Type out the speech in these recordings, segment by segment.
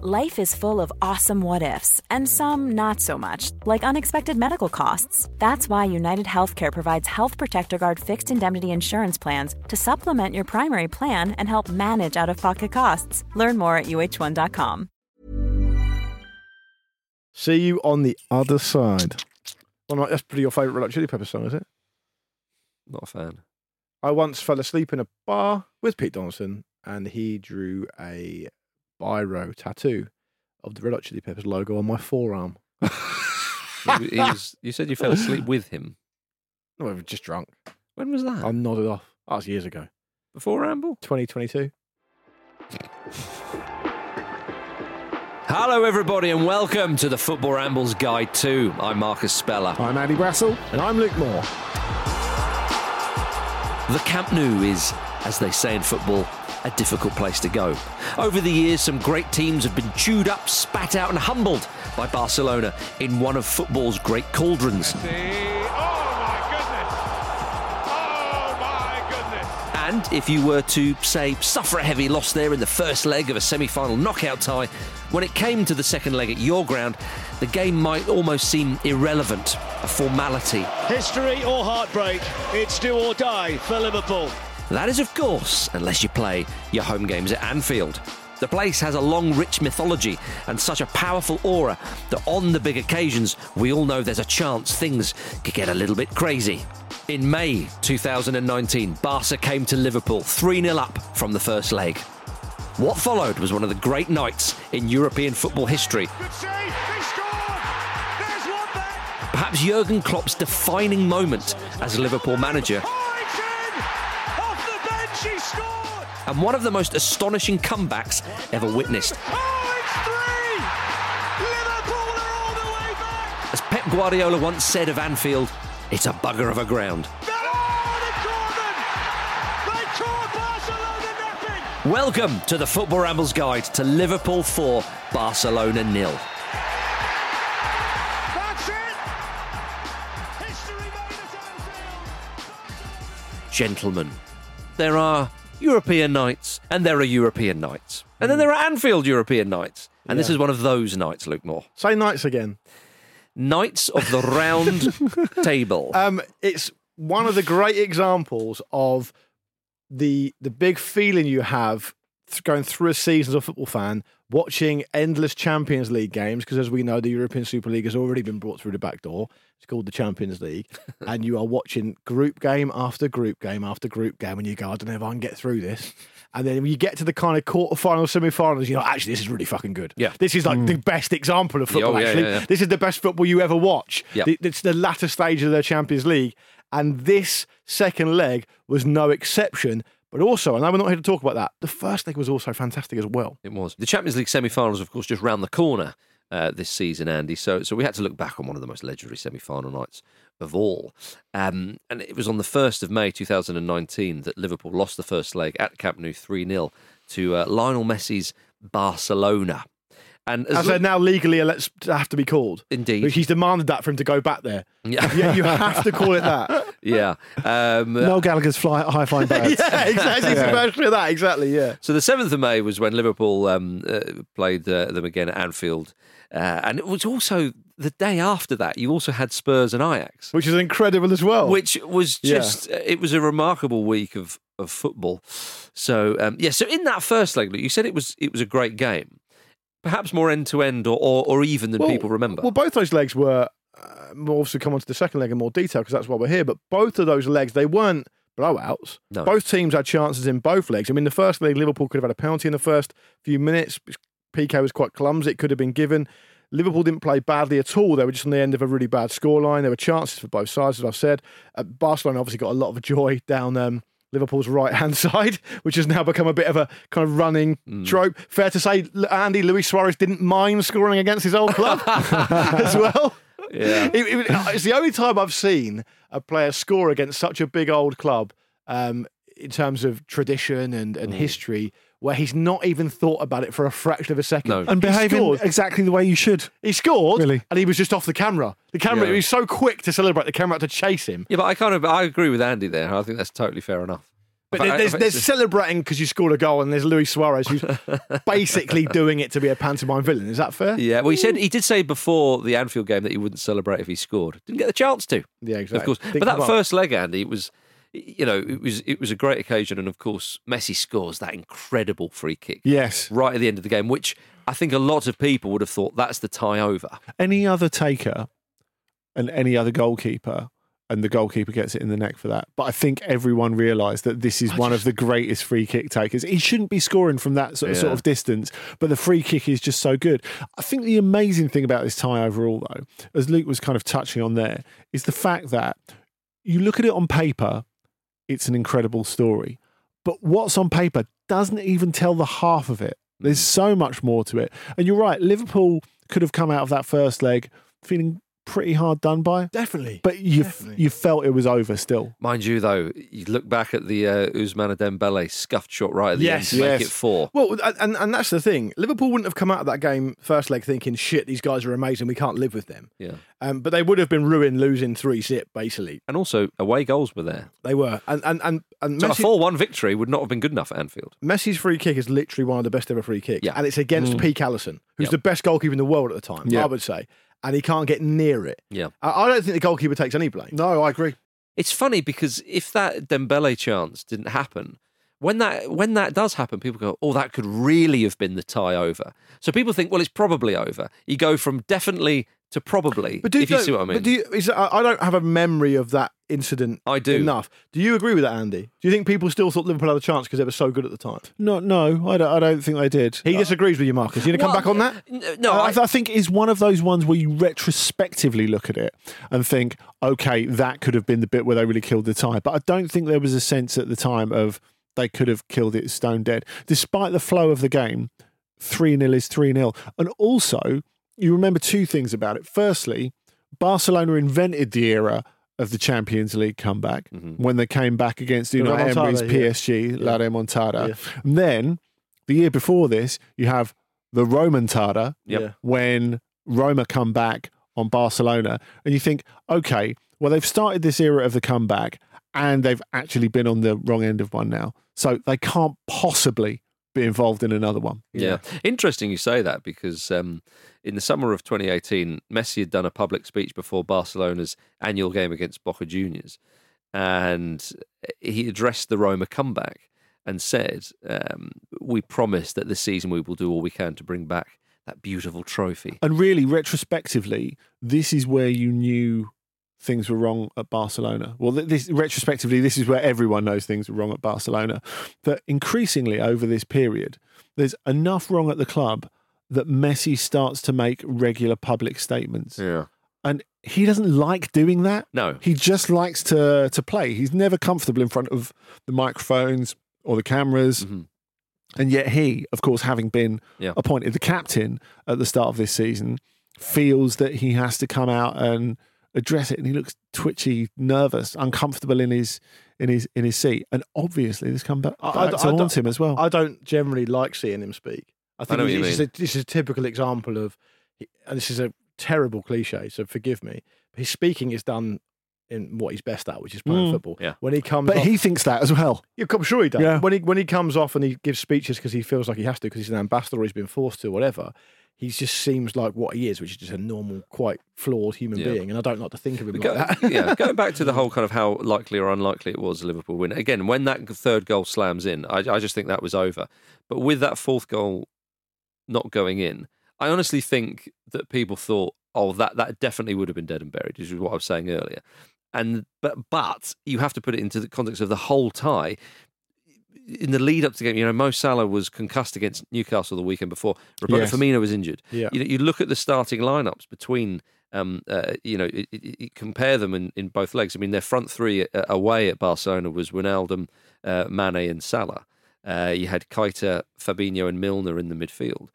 Life is full of awesome what ifs, and some not so much, like unexpected medical costs. That's why United Healthcare provides Health Protector Guard fixed indemnity insurance plans to supplement your primary plan and help manage out of pocket costs. Learn more at uh1.com. See you on the other side. Well, not, that's pretty your favourite Red Hot Chili Peppers song, is it? Not a fan. I once fell asleep in a bar with Pete Donaldson, and he drew a biro tattoo of the Red Hot Chili Peppers logo on my forearm. He- he was- you said you fell asleep with him. No, I was just drunk. When was that? I nodded off. That was years ago. Before Ramble? 2022. Hello, everybody, and welcome to the Football Rambles Guide 2. I'm Marcus Speller. I'm Andy Brassel, and I'm Luke Moore. The Camp Nou is, as they say in football, a difficult place to go. Over the years, some great teams have been chewed up, spat out, and humbled by Barcelona in one of football's great cauldrons. And if you were to, say, suffer a heavy loss there in the first leg of a semi final knockout tie, when it came to the second leg at your ground, the game might almost seem irrelevant, a formality. History or heartbreak, it's do or die for Liverpool. That is, of course, unless you play your home games at Anfield. The place has a long, rich mythology and such a powerful aura that on the big occasions, we all know there's a chance things could get a little bit crazy. In May 2019, Barca came to Liverpool 3 0 up from the first leg. What followed was one of the great nights in European football history. Perhaps Jurgen Klopp's defining moment as Liverpool manager and one of the most astonishing comebacks ever witnessed. As Pep Guardiola once said of Anfield, it's a bugger of a ground. Welcome to the Football Rambles Guide to Liverpool 4, Barcelona nil. Gentlemen, there are European nights and there are European nights. And then there are Anfield European nights. And this Yeah. is one of those nights, Luke Moore. Say nights again. Knights of the Round Table. Um, it's one of the great examples of the the big feeling you have going through a season as a football fan, watching endless Champions League games, because as we know, the European Super League has already been brought through the back door. It's called the Champions League, and you are watching group game after group game after group game, and you go, I don't know if I can get through this. And then when you get to the kind of quarterfinals, semi-finals, you know, actually, this is really fucking good. Yeah. this is like hmm. the best example of oh, football. Oh, yeah, actually, yeah, yeah. this is the best football you ever watch. Yeah. It's the latter stage of the Champions League, and this second leg was no exception. But also, and I know we're not here to talk about that. The first leg was also fantastic as well. It was. The Champions League semi-finals, of course, just round the corner uh, this season, Andy. So, so we had to look back on one of the most legendary semi-final nights of all. Um, and it was on the 1st of May 2019 that Liverpool lost the first leg at Camp Nou 3-0 to uh, Lionel Messi's Barcelona. And as As they're now legally have to be called. Indeed. He's demanded that for him to go back there. Yeah. Yeah, you have to call it that. Yeah. Um, Noel Gallagher's fly, high flying birds. yeah, exactly. It's exactly that. Exactly. Yeah. So the seventh of May was when Liverpool um, uh, played uh, them again at Anfield, uh, and it was also the day after that. You also had Spurs and Ajax, Which is incredible as well. which was just uh, it was a remarkable week of of football. So um, yeah, so in that first leg, you said it was it was a great game, perhaps more end to end or or or even than Well- people remember. Well, both those legs were. Uh, we'll obviously come on to the second leg in more detail because that's why we're here. But both of those legs, they weren't blowouts. No. Both teams had chances in both legs. I mean, the first leg, Liverpool could have had a penalty in the first few minutes. PK was quite clumsy. It could have been given. Liverpool didn't play badly at all. They were just on the end of a really bad scoreline. There were chances for both sides, as I've said. Uh, Barcelona obviously got a lot of joy down um, Liverpool's right hand side, which has now become a bit of a kind of running Mm. trope. Fair to say, Andy Luis Suarez didn't mind scoring against his old club as well. Yeah. It- it- it's the only time I've seen a player score against such a big old club um, in terms of tradition and, Mm. and history where he's not even thought about it for a fraction of a second. No. And He behaving scored. exactly the way you should. He scored, Really? and he was just off the camera. The camera, Yeah. he was so quick to celebrate. The camera had to chase him. yeah, but I kind of I agree with Andy there. I think that's totally fair enough. But I- there's, I- there's celebrating because you scored a goal, and there's Luis Suarez who's basically doing it to be a pantomime villain. Is that fair? Yeah, well, he said he did say before the Anfield game that he wouldn't celebrate if he scored. Didn't get the chance to. Yeah, exactly. Of course, Think but that about- first leg, Andy, it was, you know, it was it was a great occasion, and of course, Messi scores that incredible free kick Yes. right at the end of the game, which I think a lot of people would have thought that's the tie over. Any other taker and any other goalkeeper, and the goalkeeper gets it in the neck for that. But I think everyone realised that this is one of the greatest free kick takers. He shouldn't be scoring from that sort of, sort of distance, but the free kick is just so good. I think the amazing thing about this tie overall, though, as Luke was kind of touching on there, is the fact that you look at it on paper, it's an incredible story. But what's on paper doesn't even tell the half of it. There's mm. so much more to it. And you're right, Liverpool could have come out of that first leg feeling pretty hard done by, Definitely. but you Definitely. you felt it was over still. Mind you, though, you look back at the uh, Ousmane Dembele scuffed shot right at the Yes. end to make Yes. it four. Well, and, and that's the thing. Liverpool wouldn't have come out of that game first leg thinking, shit, these guys are amazing. We can't live with them. Yeah, Um, but they would have been ruined losing 3 zip, basically. and also away goals were there. They were. And, and, and, and So a four-one victory would not have been good enough at Anfield. Messi's free kick is literally one of the best ever free kicks. Yeah. And it's against Pete Alisson, who's Yep. the best goalkeeper in the world at the time, Yeah. I would say. And he can't get near it. Yeah. I, I don't think the goalkeeper takes any blame. No, I agree. It's funny because if that Dembele chance didn't happen, when that when that does happen, people go, "Oh, that could really have been the tie over." So people think, "Well, it's probably over." You go from definitely to probably. But do, if you see what I mean? But do you, is, I I don't have a memory of that incident I do. enough. Do you agree with that, Andy? Do you think people still thought Liverpool had a chance because they were so good at the time? No, no, I don't, I don't think they did. He disagrees with you, Marcus. You going to come back on that? N- No, I, I, I think it's one of those ones where you retrospectively look at it and think, okay, that could have been the bit where they really killed the tie. But I don't think there was a sense at the time of they could have killed it stone dead. Despite the flow of the game, 3 0 is 3 0. And also, you remember two things about it. Firstly, Barcelona invented the era of the Champions League comeback when they came back against La Unai Emery's Remontada, yeah. PSG, La Remontada. Yeah. And then the year before this, you have the Romontada Yep. Yeah. when Roma come back on Barcelona, and you think, okay, well they've started this era of the comeback, and they've actually been on the wrong end of one now, so they can't possibly be involved in another one. yeah. Interesting you say that because um, in the summer of 2018, Messi had done a public speech before Barcelona's annual game against Boca Juniors, and he addressed the Roma comeback and said, um, "We promise that this season we will do all we can to bring back that beautiful trophy." And really, retrospectively, this is where you knew things were wrong at Barcelona. Well, this retrospectively, this is where everyone knows things were wrong at Barcelona. But increasingly over this period, there's enough wrong at the club that Messi starts to make regular public statements. Yeah. And he doesn't like doing that. No. He just likes to to play. He's never comfortable in front of the microphones or the cameras. Mhm. And yet he, of course, having been Yeah. appointed the captain at the start of this season, feels that he has to come out and address it. And he looks twitchy, nervous, uncomfortable in his in his in his seat. And obviously, this come back, I- I back d- to I d- haunt him as well. I don't generally like seeing him speak. I think know what this, you is a, this is a typical example of, and this is a terrible cliche, so forgive me. His speaking is done in what he's best at, which is playing Mm. football. Yeah. When he comes, But off, he thinks that as well. yeah, I'm sure he does. Yeah. When he when he comes off and he gives speeches because he feels like he has to because he's an ambassador or he's been forced to, whatever. He just seems like what he is, which is just a normal, quite flawed human Yeah. being, and I don't like to think of him Go- like that. yeah, going back to the whole kind of how likely or unlikely it was Liverpool win. Again, when that third goal slams in, I, I just think that was over. But with that fourth goal not going in, I honestly think that people thought, oh, that that definitely would have been dead and buried, which is what I was saying earlier. And but but you have to put it into the context of the whole tie. In the lead up to the game, you know, Mo Salah was concussed against Newcastle the weekend before. Roberto Yes. Firmino was injured. Yeah. You know, you look at the starting lineups between um, uh, you know, it, it, it- compare them in, in both legs. I mean, their front three uh, away at Barcelona was Wijnaldum, uh, Mane, and Salah. Uh, you had Keita, Fabinho, and Milner in the midfield.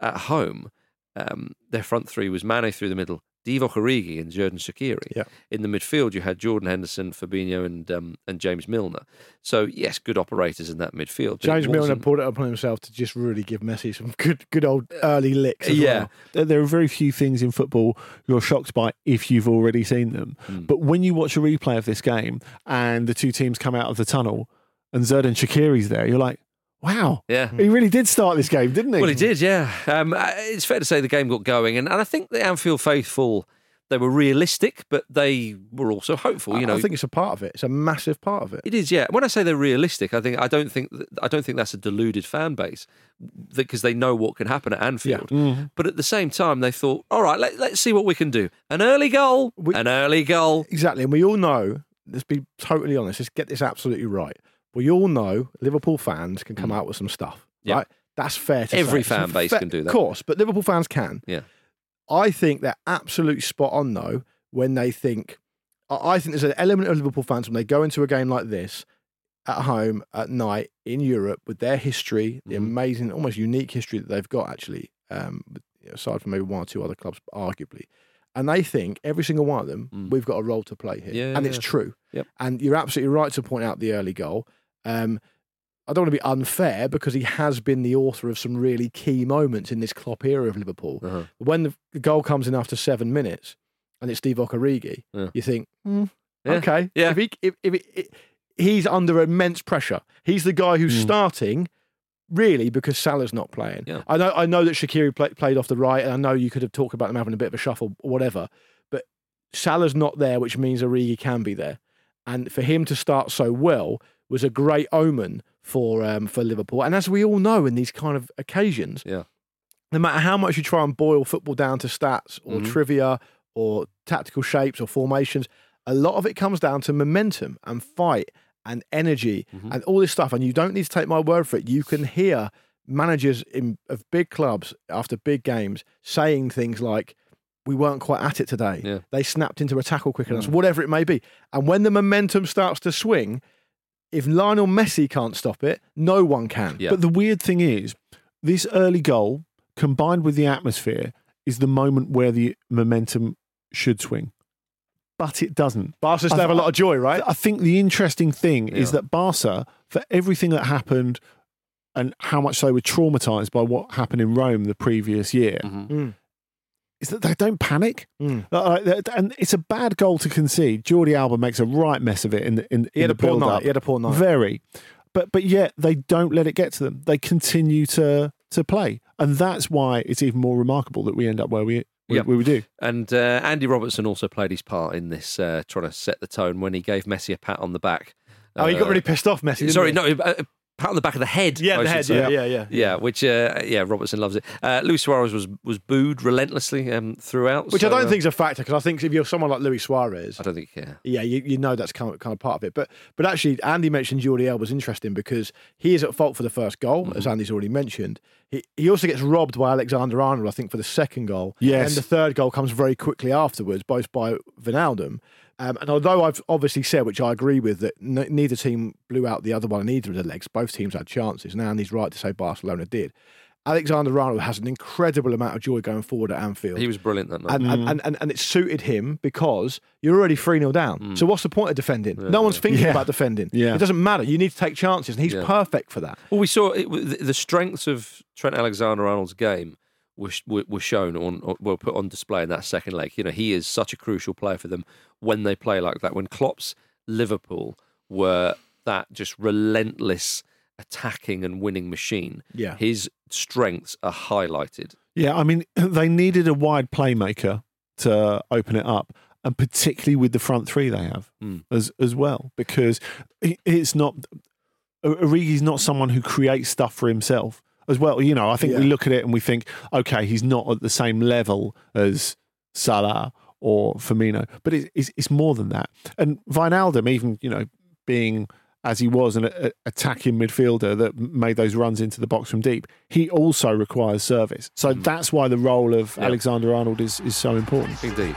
At home, um, their front three was Mane through the middle, Divock Origi and Xherdan Shaqiri. Yeah. In the midfield, you had Jordan Henderson, Fabinho, and um, and James Milner. So yes, good operators in that midfield. James Milner pulled it upon himself to just really give Messi some good, good old early licks. Yeah. well. There- There are very few things in football you're shocked by if you've already seen them. But when you watch a replay of this game and the two teams come out of the tunnel and Xherdan Shaqiri's there, you're like, wow, Yeah. he really did start this game, didn't he? Well, he did, yeah. Um, uh, it's fair to say the game got going, and, and I think the Anfield faithful they were realistic, but they were also hopeful. You know, I think it's a part of it. It's a massive part of it. it is, yeah. When I say they're realistic, I think I don't think I don't think that's a deluded fan base because they know what can happen at Anfield. But at the same time, they thought, all right, let, let's see what we can do. An early goal, We- an early goal. Exactly. And we all know, let's be totally honest, let's get this absolutely right. We all know Liverpool fans can come out with some stuff, Mm. Yeah. right? That's fair to Every say. fan It's base fair- can do that. Of course, but Liverpool fans can. Yeah. I think they're absolutely spot on, though, when they think, I I think there's an element of Liverpool fans when they go into a game like this at home at night in Europe with their history, the Mhm. amazing, almost unique history that they've got, actually, um, aside from maybe one or two other clubs, arguably. And they think every single one of them, Mm. we've got a role to play here. Yeah, and it's yeah. true. Yep. And you're absolutely right to point out the early goal. Um, I don't want to be unfair because he has been the author of some really key moments in this Klopp era of Liverpool. Uh-huh. When the, goal comes in after seven minutes and it's Steve Origi, Yeah. you think, "Hmm, Yeah. okay, Yeah. If he, if, if it- he's under immense pressure. He's the guy who's starting. Really, because Salah's not playing. Yeah. I know. I know that Shaqiri play, played off the right, and I know you could have talked about them having a bit of a shuffle or whatever. But Salah's not there, which means Origi can be there. And for him to start so well was a great omen for um, for Liverpool. And as we all know, in these kind of occasions, Yeah. no matter how much you try and boil football down to stats or Mhm. trivia or tactical shapes or formations, a lot of it comes down to momentum and fight and energy Mhm. and all this stuff. And you don't need to take my word for it. You can hear managers in, of big clubs after big games saying things like, we weren't quite at it today. Yeah. They snapped into a tackle quicker than us, whatever it may be. And when the momentum starts to swing, if Lionel Messi can't stop it, no one can. Yeah. But the weird thing is, this early goal combined with the atmosphere is the moment where the momentum should swing. But it doesn't. Barca still I- have a lot of joy, right? I think the interesting thing is that Barca, for everything that happened and how much they were traumatized by what happened in Rome the previous year, Mhm. Mm. Is that they don't panic. Mm. And it's a bad goal to concede. Jordi Alba makes a right mess of it in the in, He in had the a poor night. He had a poor night. Very. But but yet they don't let it get to them. They continue to to play. And that's why it's even more remarkable that we end up where we we, Yep. we do. And uh, Andy Robertson also played his part in this, uh, trying to set the tone when he gave Messi a pat on the back. Oh, he got Uh, really pissed off, Messi. Sorry, he? no, a pat on the back of the head. Yeah, the head. Yeah, yeah, yeah. Yeah, which uh, yeah, Robertson loves it. Uh, Luis Suarez was was booed relentlessly um, throughout, Which so, I don't uh, think is a factor because I think if you're someone like Luis Suarez, I don't think. Yeah, yeah, you, you know that's kind of, kind of part of it. But but actually, Andy mentioned Jordi was interesting because he is at fault for the first goal, Mm-hmm. as Andy's already mentioned. He he also gets robbed by Alexander Arnold, I think, for the second goal. Yes. and the third goal comes very quickly afterwards, both by Wijnaldum. Um, and although I've obviously said, which I agree with, that n- neither team blew out the other one in either of the legs, both teams had chances. Now And Andy's right to say Barcelona did. Alexander Arnold has an incredible amount of joy going forward at Anfield. He was brilliant that night. and, and, and, and, and it suited him because you're already 3 0 down. So what's the point of defending? no one's thinking Yeah. about defending. Yeah. It doesn't matter. You need to take chances, and he's Yeah. perfect for that. Well, we saw it, the the strengths of Trent Alexander-Arnold's game were, were shown on, on were put on display in that second leg. You know, he is such a crucial player for them when they play like that. When Klopp's Liverpool were that just relentless attacking and winning machine, Yeah. his strengths are highlighted. Yeah, I mean, they needed a wide playmaker to open it up, and particularly with the front three they have Mm. as as well, because it's not Origi's not someone who creates stuff for himself as well. You know, I think we look at it and we think, okay, he's not at the same level as Salah or Firmino, but it's it's, it's more than that. And Wijnaldum, even you know, being as he was an a, attacking midfielder that made those runs into the box from deep, he also requires service. So that's why the role of Mm. Yeah. Alexander Arnold is, is so important. Indeed.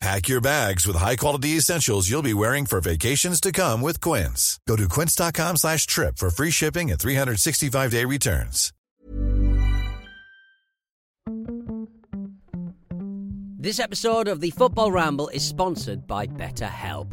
Pack your bags with high-quality essentials you'll be wearing for vacations to come with Quince. Go to quince.com slash trip for free shipping and 365-day returns. This episode of the Football Ramble is sponsored by BetterHelp.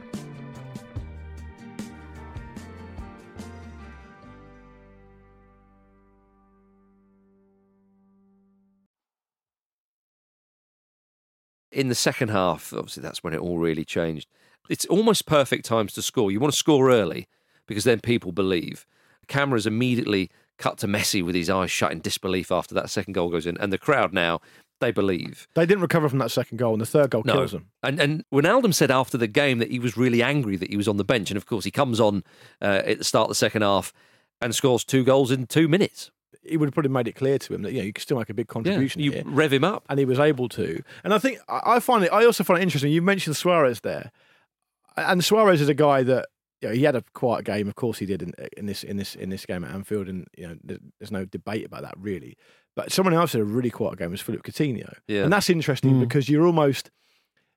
In the second half, obviously that's when it all really changed. It's almost perfect times to score. You want to score early because then people believe. Cameras immediately cut to Messi with his eyes shut in disbelief after that second goal goes in, and the crowd now they believe. They didn't recover from that second goal, and the third goal No, kills them. and and Ronaldo said after the game that he was really angry that he was on the bench, and of course he comes on uh, at the start of the second half and scores two goals in two minutes. He would have probably made it clear to him that you know you can still make a big contribution you here. rev him up. and he was able to. And I think I I find it. I also find it interesting. You mentioned Suarez there, and Suarez is a guy that you know, he had a quiet game. Of course, he did in, in this in this in this game at Anfield, and you know there's no debate about that really. But someone else had a really quiet game was Philippe Coutinho, Yeah. and that's interesting hmm. because you're almost.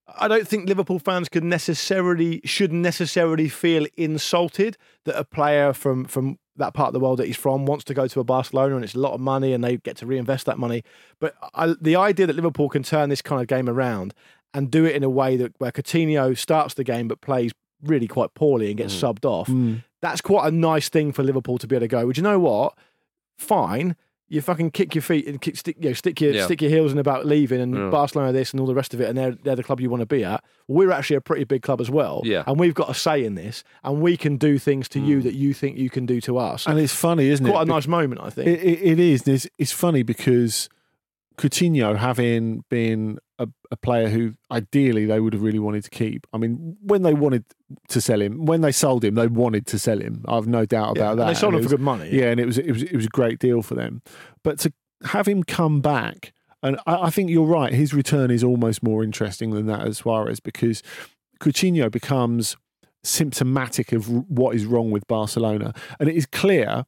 I don't think Liverpool fans could necessarily should necessarily feel insulted that a player from from that part of the world that he's from wants to go to a Barcelona and it's a lot of money and they get to reinvest that money. But I, the idea that Liverpool can turn this kind of game around and do it in a way that where Coutinho starts the game but plays really quite poorly and gets mm. subbed off, mm. that's quite a nice thing for Liverpool to be able to go. Would you know what? Fine. You fucking kick your feet and kick, stick, you know, stick your Yeah. stick your heels in about leaving and Yeah. Barcelona this and all the rest of it, and they're they're the club you want to be at. We're actually a pretty big club as well, Yeah. and we've got a say in this, and we can do things to Mm. you that you think you can do to us. And it's funny, isn't Quite it? Quite a nice moment, I think. It, it, it is. It's, it's funny because Coutinho, having been a, a player who ideally they would have really wanted to keep. I mean, when they wanted to sell him, when they sold him, they wanted to sell him. I've no doubt Yeah, about and that. they sold And him it for was- good money. Yeah, and it was it was it was a great deal for them. But to have him come back, and I, I think you're right. His return is almost more interesting than that as Suarez because Coutinho becomes symptomatic of what is wrong with Barcelona, and it is clear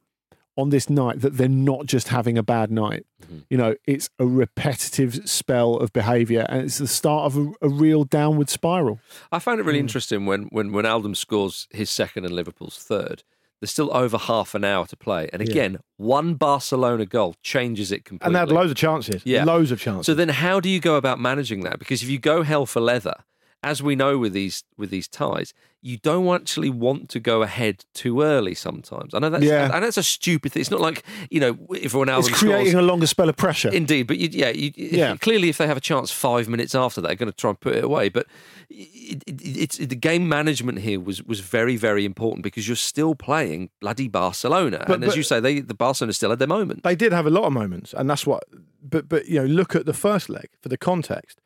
on this night that they're not just having a bad night. You know, it's a repetitive spell of behaviour, and it's the start of a, a real downward spiral. I found it really Hmm. interesting when when when Aldum scores his second and Liverpool's third. There's still over half an hour to play, and Yeah. again, one Barcelona goal changes it completely. and they had loads of chances. Yeah. loads of chances. So then, how do you go about managing that? Because if you go hell for leather, as we know with these with these ties, you don't actually want to go ahead too early. Sometimes I know that's Yeah. I know it's a stupid thing. It's not like you know if Ronaldo It's creating scores, a longer spell of pressure. Indeed, but you, yeah, you, Yeah. clearly, if they have a chance five minutes after that, they're going to try and put it away. But it, it, it's the game management here was was very very important because you're still playing bloody Barcelona, But- and as you say, they the Barcelona still had their moment. they did have a lot of moments, and that's what. But but you know, look at the first leg for the context.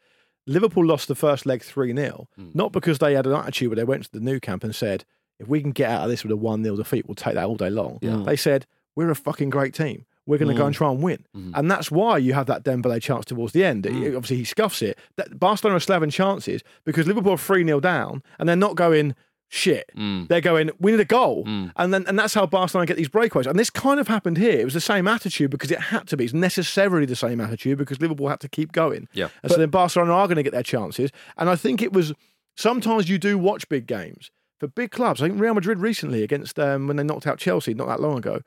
Liverpool lost the first leg three 0 Hmm. not because they had an attitude where they went to the Nou Camp and said, "If we can get out of this with a one 0 defeat, we'll take that all day long." Yeah. They said, "We're a fucking great team. We're going to go Mm. and try and win," Mm-hmm. and that's why you have that Dembele chance towards the end. Mm. It- Obviously, he scuffs it. That Barcelona are still having chances because Liverpool are three 0 down, and they're not going. Shit, Mm. they're going. We need a goal, and then and that's how Barcelona get these breakaways. And this kind of happened here. It was the same attitude because it had to be. It's necessarily the same attitude because Liverpool had to keep going. Yeah. and so then Barcelona are going to get their chances. And I think it was sometimes you do watch big games for big clubs. I think Real Madrid recently against um, when they knocked out Chelsea not that long ago.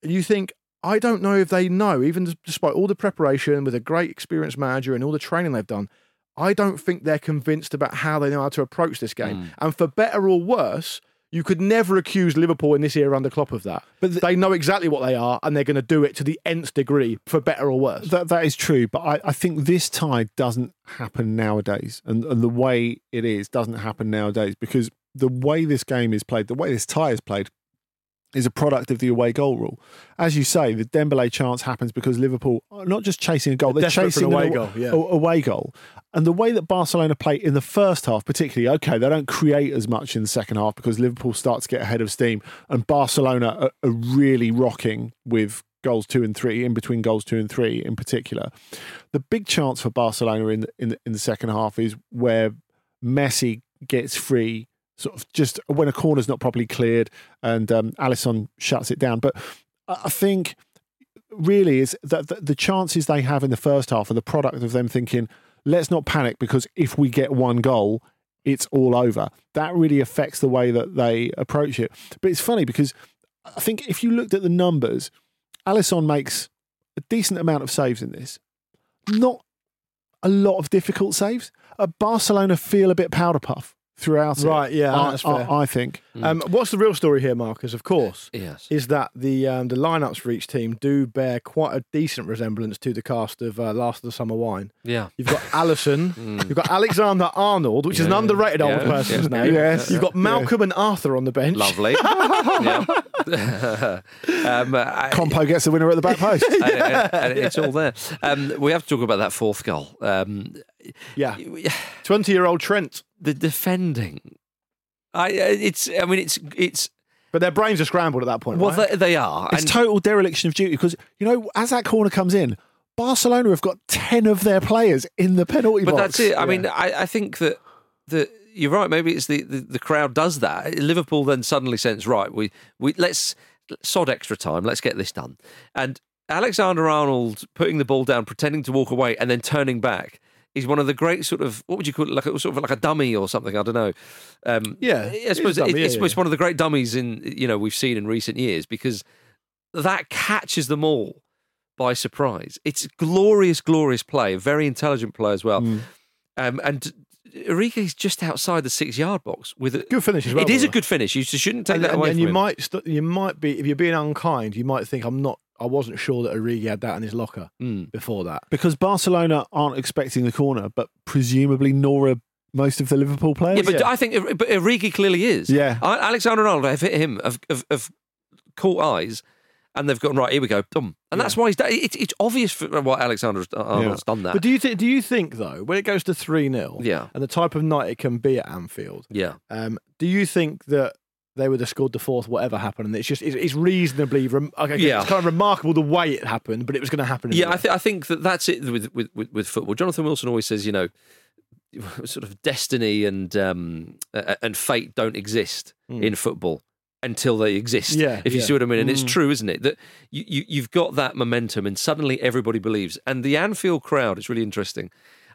You think I don't know if they know, even despite all the preparation with a great experienced manager and all the training they've done. I don't think they're convinced about how they know how to approach this game. Hmm. And for better or worse, you could never accuse Liverpool in this era under Klopp of that. But they know exactly what they are, and they're going to do it to the nth degree, for better or worse. That that is true, but I, I think this tie doesn't happen nowadays, and, and the way it is doesn't happen nowadays because the way this game is played, the way this tie is played, is a product of the away goal rule. As you say, the Dembele chance happens because Liverpool are not just chasing a goal; They're they're, chasing an away aw- goal, yeah. away goal. And the way that Barcelona play in the first half, particularly, okay, they don't create as much in the second half because Liverpool start to get ahead of steam, and Barcelona are, are really rocking with goals two and three, in between goals two and three in particular. The big chance for Barcelona in the, in the, in the second half is where Messi gets free, sort of just when a corner's not properly cleared, and um, Alisson shuts it down. But I think really is that the, chances they have in the first half are the product of them thinking, let's not panic because if we get one goal, it's all over. That really affects the way that they approach it. But it's funny because I think if you looked at the numbers, Alisson makes a decent amount of saves in this. Not a lot of difficult saves. Uh, Barcelona feel a bit powder puff throughout it. Right, yeah, I, that's fair. I, I think. Um, what's the real story here, Marcus? Of course, Yes. is that the um, the lineups for each team do bear quite a decent resemblance to the cast of uh, Last of the Summer Wine. Yeah. You've got Alisson, you've got Alexander Arnold, which is an Yeah. underrated old person's Yeah. name. Yes. You've got Malcolm and Arthur on the bench. Lovely. um, I- Compo gets the winner at the back post. and, and- and it's all there. Um, we have to talk about that fourth goal. Yeah, twenty-year-old Trent. the defending. I, uh, it's. I mean, it's. It's. But their brains are scrambled at that point. Well, right? they, they are. It's and- total dereliction of duty because you know as that corner comes in, Barcelona have got ten of their players in the penalty but box. But that's it. I mean, I, I think that that you're right. Maybe it's the, the, the crowd does that. Liverpool then suddenly sense right. We we let's sod extra time. Let's get this done. And Alexander Arnold putting the ball down, pretending to walk away, and then turning back. Is one of the great sort of what would you call it like a, sort of like a dummy or something I don't know. Um, Yeah, I suppose dummy, it- yeah, it's, yeah. it's one of the great dummies in you know we've seen in recent years because that catches them all by surprise. It's glorious, glorious play, very intelligent play as well. Mm. Um, and Enrique's just outside the six yard box with a Good finish as well, It is a good finish. You shouldn't take and, that and- away and from you him. might st- you might be if you're being unkind, you might think I'm not I wasn't sure that Origi had that in his locker Mm. before that. Because Barcelona aren't expecting the corner, but presumably Nora most of the Liverpool players. Yeah, but I think but Origi clearly is. Yeah. I- Alexander Arnold have hit him, have, have, have caught eyes, and they've gone right. Here we go, dum. And that's why he's. done- It's it's obvious for what Alexander Arnold's done that. But do you think? Do you think though, when it goes to three 0 Yeah. and the type of night it can be at Anfield, yeah. um, do you think that? They would have scored the fourth, whatever happened, and it's just it's, it's reasonably rem- okay, Yeah. It's kind of remarkable the way it happened, but it was going to happen. Yeah, I, th- I think that that's it with, with, with, with football. Jonathan Wilson always says, you know, sort of destiny and um, uh, and fate don't exist in football until they exist. Hmm. Yeah, if you yeah. see what I mean, and it's Mm. true, isn't it? That you, you you've got that momentum, and suddenly everybody believes. And the Anfield crowd is really interesting.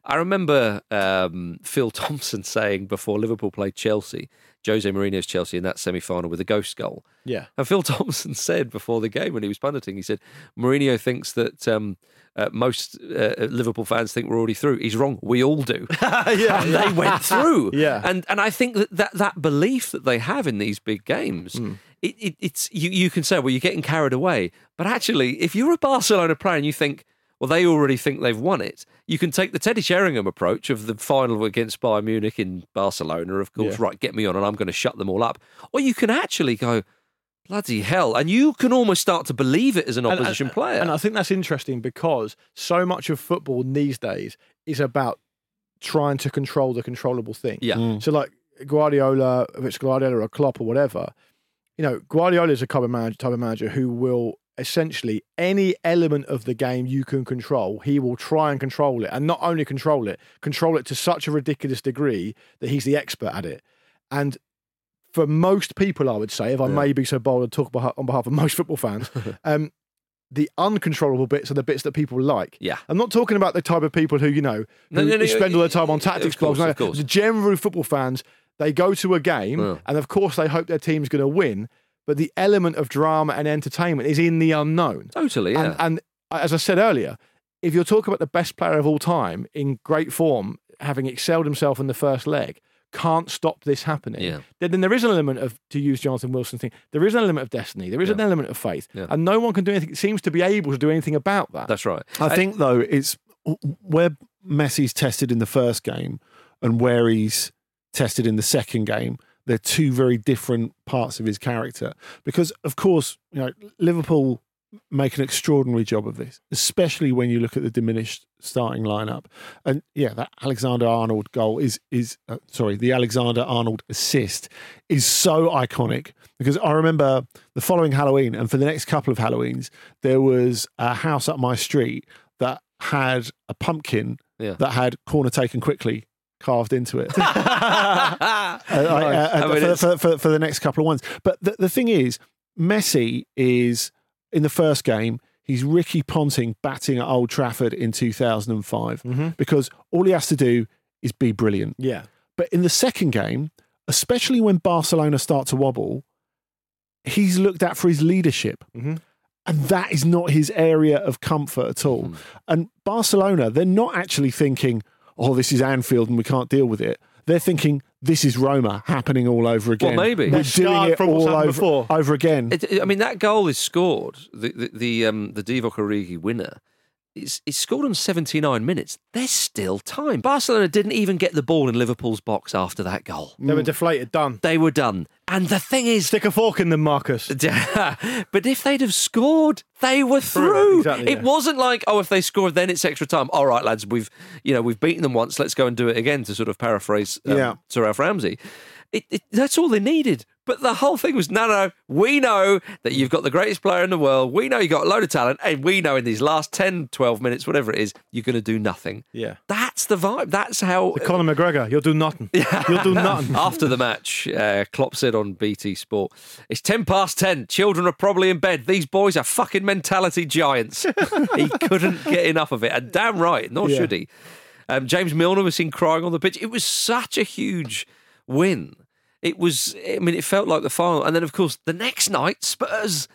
I remember um, Phil Thompson saying before Liverpool played Chelsea, Jose Mourinho's Chelsea in that semi final with a ghost goal. yeah. And Phil Thompson said before the game when he was punting, he said, Mourinho thinks that um, uh, most uh, Liverpool fans think we're already through. He's wrong. We all do. yeah, and they went through. Yeah. And and I think that that, that belief that they have in these big games, Hmm. it, it, it's you, you can say, well, you're getting carried away. But actually, if you're a Barcelona player and you think, well, they already think they've won it, you can take the Teddy Sheringham approach of the final against Bayern Munich in Barcelona, of course, Yeah. right, get me on and I'm going to shut them all up. Or you can actually go, bloody hell. And you can almost start to believe it as an uh, opposition and, player. And I think that's interesting because so much of football these days is about trying to control the controllable thing. yeah. Mm. So like Guardiola, if it's Guardiola or Klopp or whatever, you know, Guardiola is a type of manager, type of manager who will essentially any element of the game you can control, he will try and control it, and not only control it, control it to such a ridiculous degree that he's the expert at it. And for most people, I would say, if I may be so bold to talk on behalf of most football fans, um, the uncontrollable bits are the bits that people like. Yeah. I'm not talking about the type of people who, you know, No, who no, no, spend all their time on tactics course, blogs. No. The general football fans, they go to a game Yeah. and of course they hope their team's going to win, but the element of drama and entertainment is in the unknown. Totally, yeah. And, and as I said earlier, if you're talking about the best player of all time in great form, having excelled himself in the first leg, can't stop this happening. Yeah. Then, then there is an element of, to use Jonathan Wilson's thing, there is an element of destiny. There is an element of faith, Yeah. and no one can do anything. Seems to be able to do anything about that. That's right. I think though it's where Messi's tested in the first game and where he's tested in the second game. They're two very different parts of his character because, of course, you know Liverpool make an extraordinary job of this, especially when you look at the diminished starting lineup. And yeah, that Alexander Arnold goal is is uh, sorry, the Alexander Arnold assist is so iconic because I remember the following Halloween and for the next couple of Halloweens there was a house up my street that had a pumpkin Yeah. that had corner taken quickly carved into it. I- I mean, for, for, for, for the next couple of ones. But the, the thing is, Messi is in the first game. He's Ricky Ponting batting at Old Trafford in 2005 Mm-hmm. because all he has to do is be brilliant. Yeah. But in the second game, especially when Barcelona start to wobble, he's looked at for his leadership. Mhm. And that is not his area of comfort at all. And Barcelona, they're not actually thinking, oh, this is Anfield and we can't deal with it. They're thinking, this is Roma happening all over again. maybe. We're They're doing it from all over, before. over again. It, I mean, that goal is scored. The the the, um, the Divock Origi winner. It's, it's scored on 79 minutes. There's still time. Barcelona didn't even get the ball in Liverpool's box after that goal. They were deflated, done. They were done. And the thing is, Stick a fork in them, Marcus. but if they'd have scored, they were through. exactly, it yeah. wasn't like, oh, if they scored, then it's extra time. All right, lads, we've you know we've beaten them once. Let's go and do it again. To sort of paraphrase um, Yeah. Sir Alf Ramsey, it, it, that's all they needed. But the whole thing was, no, no, we know that you've got the greatest player in the world. We know you've got a load of talent. And we know in these last 10, 12 minutes, whatever it is, you're going to do nothing. Yeah. That's the vibe. That's how. The Conor McGregor, you'll do nothing. You'll do nothing. After the match, uh, Klopp said on BT Sport, "It's ten past ten. Children are probably in bed. These boys are fucking mentality giants." he couldn't get enough of it, and damn right, nor Yeah. should he. Um, James Milner was seen crying on the pitch. It was such a huge win. It was. I mean, it felt like the final, and then of course the next night Spurs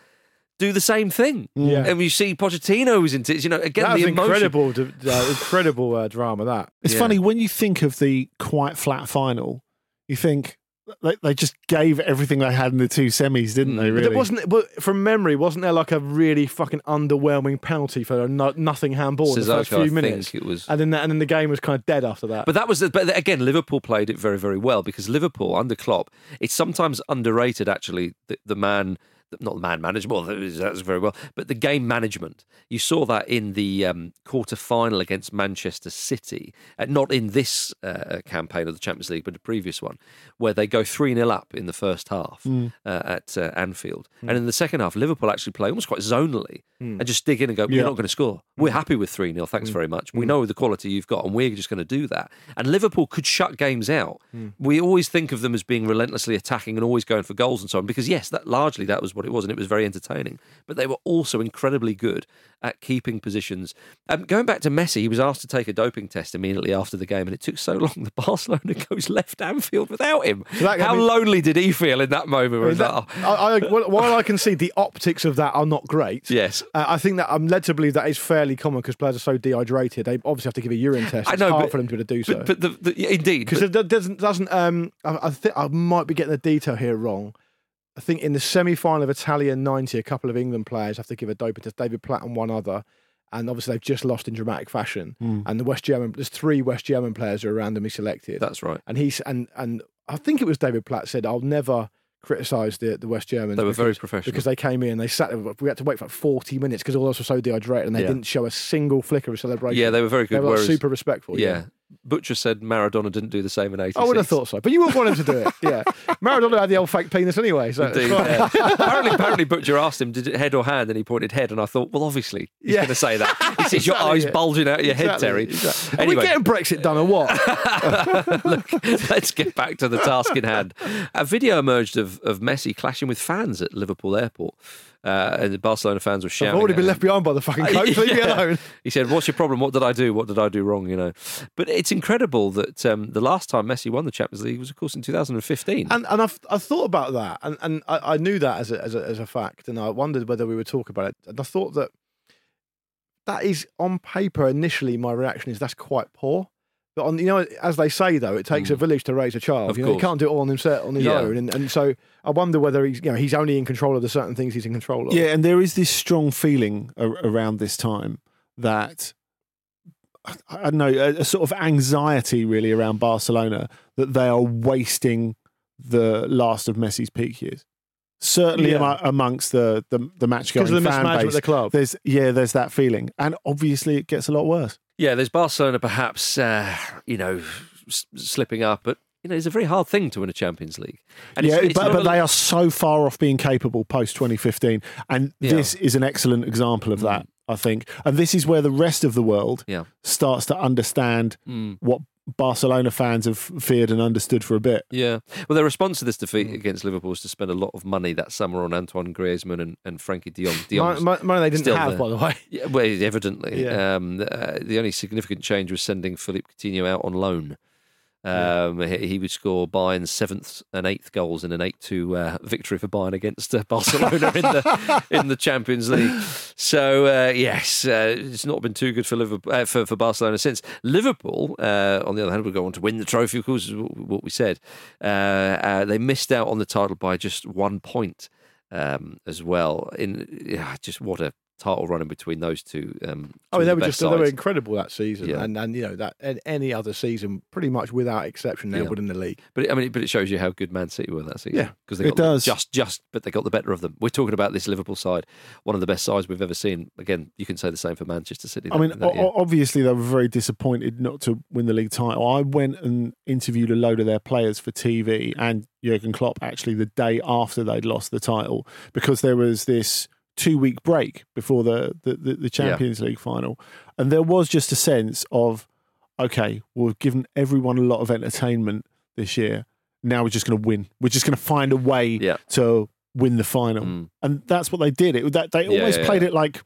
do the same thing. Yeah. and you see Pochettino was into it. You know, again that the emotion. incredible, uh, incredible uh, drama. That It's Yeah. funny when you think of the quite flat final, you think, they, they just gave everything they had in the two semis, didn't they? Mm. Really? there wasn't, but from memory, wasn't there like a really fucking underwhelming penalty for a no, nothing handball in the first Sissoko, I few minutes? think it was. and then the, and then the game was kind of dead after that. But that was, but again, Liverpool played it very, very well because Liverpool under Klopp, it's sometimes underrated actually. The, the man, not the man management, well, that's very well, but the game management. You saw that in the um, quarter final against Manchester City, uh, not in this uh, campaign of the Champions League, but the previous one, where they go three 0 up in the first half Mm. uh, at uh, Anfield, and in the second half, Liverpool actually play almost quite zonally and just dig in and go, "We're Yeah. not going to score. We're happy with three 0 Thanks very much. We know the quality you've got, and we're just going to do that." And Liverpool could shut games out. We always think of them as being relentlessly attacking and always going for goals and so on, because yes, that largely that was what it was, and it was very entertaining. But they were also incredibly good at keeping positions. Um, going back to Messi, he was asked to take a doping test immediately after the game, and it took so long that Barcelona goes left Anfield without him. that- I How mean- lonely did he feel in that moment? I mean, that- I, I, while- while I can see the optics of that are not great, Yes. uh, I think that I'm led to believe that is fairly common because players are so dehydrated. They obviously have to give a urine test. I It's know, hard but- for them to be able to do so. But, but the, the, yeah, indeed, because it doesn't doesn't um I, I think I might be getting the detail here wrong. I think in the semi final of Italia ninety, a couple of England players have to give a doping test. David Platt and one other, and obviously they've just lost in dramatic fashion. Hmm. And the West German, there's three West German players who are randomly selected. that's right. and he's and and I think it was David Platt said, "I'll never." Criticise the the West Germans. They were very because- professional. because they came in. They sat. We had to wait for like forty minutes because all of us were so dehydrated, and they Yeah. didn't show a single flicker of celebration. Yeah, they were very good. They were like, whereas, super respectful. yeah. Butcher said Maradona didn't do the same in 86. I would have thought so, but you wouldn't want him to do it. Yeah, Maradona had the old fake penis anyway. So Indeed, yeah. apparently, apparently, Butcher asked him, "Did it head or hand?" And he pointed head, and I thought, "Well, obviously, he's Yeah. going to say that." He says, "Your eyes yeah. bulging out of your head, Terry." exactly. Are Anyway, we getting Brexit done or what? Look, let's get back to the task in hand. A video emerged of, of Messi clashing with fans at Liverpool Airport, uh, and the Barcelona fans were shouting. I've already been him. left behind by the fucking coach. Leave me alone. He said, "What's your problem? What did I do? What did I do wrong?" You know, but it's incredible that um, the last time Messi won the Champions League was, of course, in 2015. And and I've I thought about that, and and I, I knew that as a, as a as a fact, and I wondered whether we would talk about it. And I thought that that is on paper initially my reaction is that's quite poor. But on you know as they say though, it takes a village to raise a child. Mm. Of you know, he can't do it all on himself on his Yeah. own, and, and so I wonder whether he's you know he's only in control of the certain things he's in control of. Yeah, and there is this strong feeling a- around this time that I don't know a, a sort of anxiety really around Barcelona that they are wasting the last of Messi's peak years. Certainly Yeah. amo- amongst the the, the match going because the fan base, the club. there's yeah, there's that feeling, and obviously it gets a lot worse. Yeah, there's Barcelona perhaps, uh, you know, s- slipping up, but you know, it's a very hard thing to win a Champions League. And yeah, it's, it's but, but they are so far off being capable post 2015, and Yeah. this is an excellent example of that. I think, and this is where the rest of the world Yeah. starts to understand Mm. what Barcelona fans have feared and understood for a bit. Yeah. Well, their response to this defeat Mm. against Liverpool was to spend a lot of money that summer on Antoine Griezmann and, and Frenkie de Jong. Money, money they didn't still have, there. by the way. Yeah, well, evidently. Yeah. Um, uh, the only significant change was sending Philippe Coutinho out on loan. Um, he, he would score Bayern's seventh and eighth goals in an eight-two uh, victory for Bayern against uh, Barcelona in the in the Champions League. So uh, yes, uh, it's not been too good for Liverpool uh, for, for Barcelona since. Liverpool, uh, on the other hand, would go on to win the trophy. Of course, is what we said. Uh, uh, they missed out on the title by just one point um, as well. In yeah, just what a title running between those two. Um, I mean, they the were best just they were incredible that season, Yeah. and and you know that an- any other season, pretty much without exception, they Yeah. would in the league. But it, I mean, but it shows you how good Man City were that season. Yeah, because they it got the- does. just just, but they got the better of them. We're talking about this Liverpool side, one of the best sides we've ever seen. Again, you can say the same for Manchester City. I mean, that o- year. o- obviously they were very disappointed not to win the league title. I went and interviewed a load of their players for TV and Jurgen Klopp actually the day after they'd lost the title because there was this two week break before the, the, the, the Champions League final. And there was just a sense of, okay, we've given everyone a lot of entertainment this year. Now we're just going to win. We're just going to find a way Yeah. to win the final. Mm. And that's what they did. It that they Yeah, almost yeah, played yeah. it like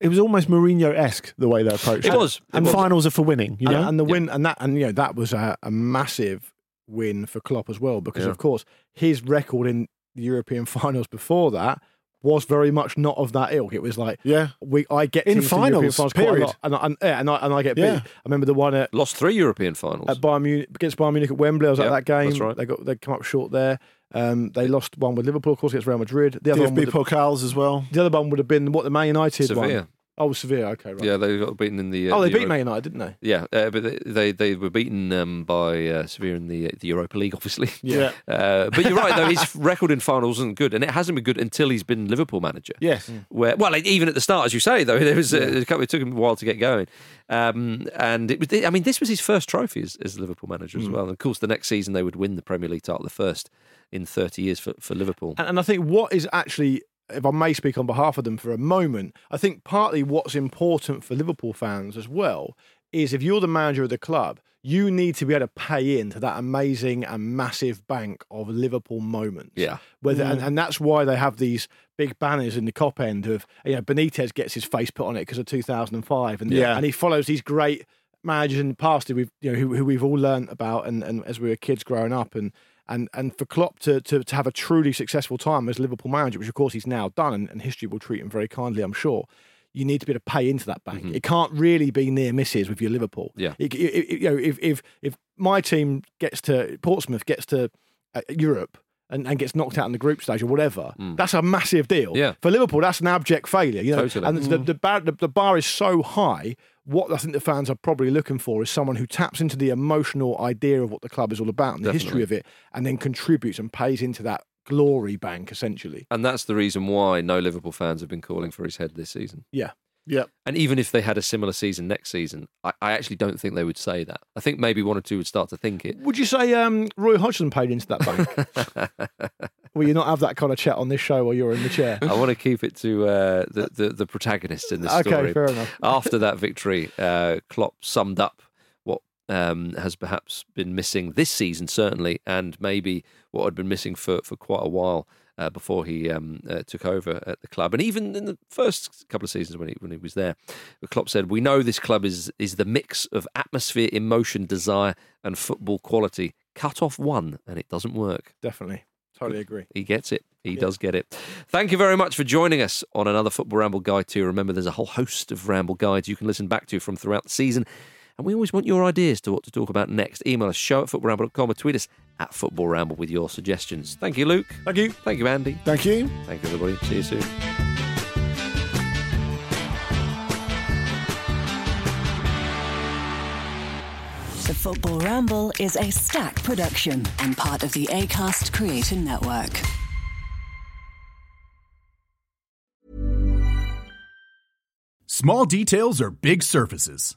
it was almost Mourinho esque the way they approached it. It was. It And was. finals are for winning, you and, know? and the win and that and you know that was a, a massive win for Klopp as well because Yeah. of course his record in the European finals before that was very much not of that ilk. It was like, Yeah. we I get In teams to European finals, quite a period. lot, and, I- and, yeah, and, I, and I get beat. I remember the one at, Lost three European finals. at Bayern Munich, against Bayern Munich at Wembley. I was Yeah, at that game. that's right. They got they come up short there. Um, they lost one with Liverpool, of course, against Real Madrid. The other one, DFB would have, Pokals as well. the other one would have been what the Man United Sevilla. one. Oh, Sevilla. Okay, right. Yeah, they got beaten in the. Uh, oh, they the beat Euro- Man United, didn't they? Yeah, uh, but they, they they were beaten um, by uh, Sevilla in the the Europa League, obviously. Yeah. Uh, but you're right, though. His record in finals isn't good, and it hasn't been good until he's been Liverpool manager. Yes. Where, well, like, even at the start, as you say, though, there was a, a couple, it took him a while to get going. Um, and it was, I mean, this was his first trophy as, as Liverpool manager as well. And of course, the next season they would win the Premier League title, the first in 30 years for, for Liverpool. And, and I think what is actually, if I may speak on behalf of them for a moment, I think partly what's important for Liverpool fans as well is if you're the manager of the club, you need to be able to pay into that amazing and massive bank of Liverpool moments. Yeah. Whether and, mm. and that's why they have these big banners in the Kop end of you know Benitez gets his face put on it because of 2005 and Yeah. and he follows these great managers in the past who we've you know who, who we've all learnt about and, and as we were kids growing up and and and for Klopp to, to to have a truly successful time as Liverpool manager, which of course he's now done, and, and history will treat him very kindly, I'm sure. You need to be able to pay into that bank. Mm-hmm. It can't really be near misses with your Liverpool. Yeah. It- it- it- you know, if if if my team gets to Portsmouth gets to uh, Europe. And, and gets knocked out in the group stage or whatever. Mm. That's a massive deal. Yeah. For Liverpool, that's an abject failure. You know, Totally. and the, the, mm. bar, the, the bar is so high. What I think the fans are probably looking for is someone who taps into the emotional idea of what the club is all about and the history of it, and then contributes and pays into that glory bank essentially. And that's the reason why no Liverpool fans have been calling for his head this season. Yeah. Yeah. And even if they had a similar season next season, I, I actually don't think they would say that. I think maybe one or two would start to think it. Would you say um, Roy Hodgson paid into that bank? Will you not have that kind of chat on this show while you're in the chair? I want to keep it to uh, the, the the protagonists in this Okay, story. fair enough. After that victory, uh, Klopp summed up um, has perhaps been missing this season, certainly, and maybe what had been missing for, for quite a while uh, before he um, uh, took over at the club, and even in the first couple of seasons when he when he was there. Klopp said, "We know this club is is the mix of atmosphere, emotion, desire, and football quality. Cut off one, and it doesn't work." Definitely. Totally agree. He gets it. He does get it. Thank you very much for joining us on another Football Ramble Guide too. Remember, there's a whole host of Ramble Guides you can listen back to from throughout the season. And we always want your ideas to what to talk about next. Email us show at footballramble.com or tweet us at Football Ramble with your suggestions. Thank you, Luke. Thank you. Thank you, Andy. Thank you. Thank you, everybody. See you soon. The Football Ramble is Acast production and part of the ACAST Creator Network. Small details are big surfaces.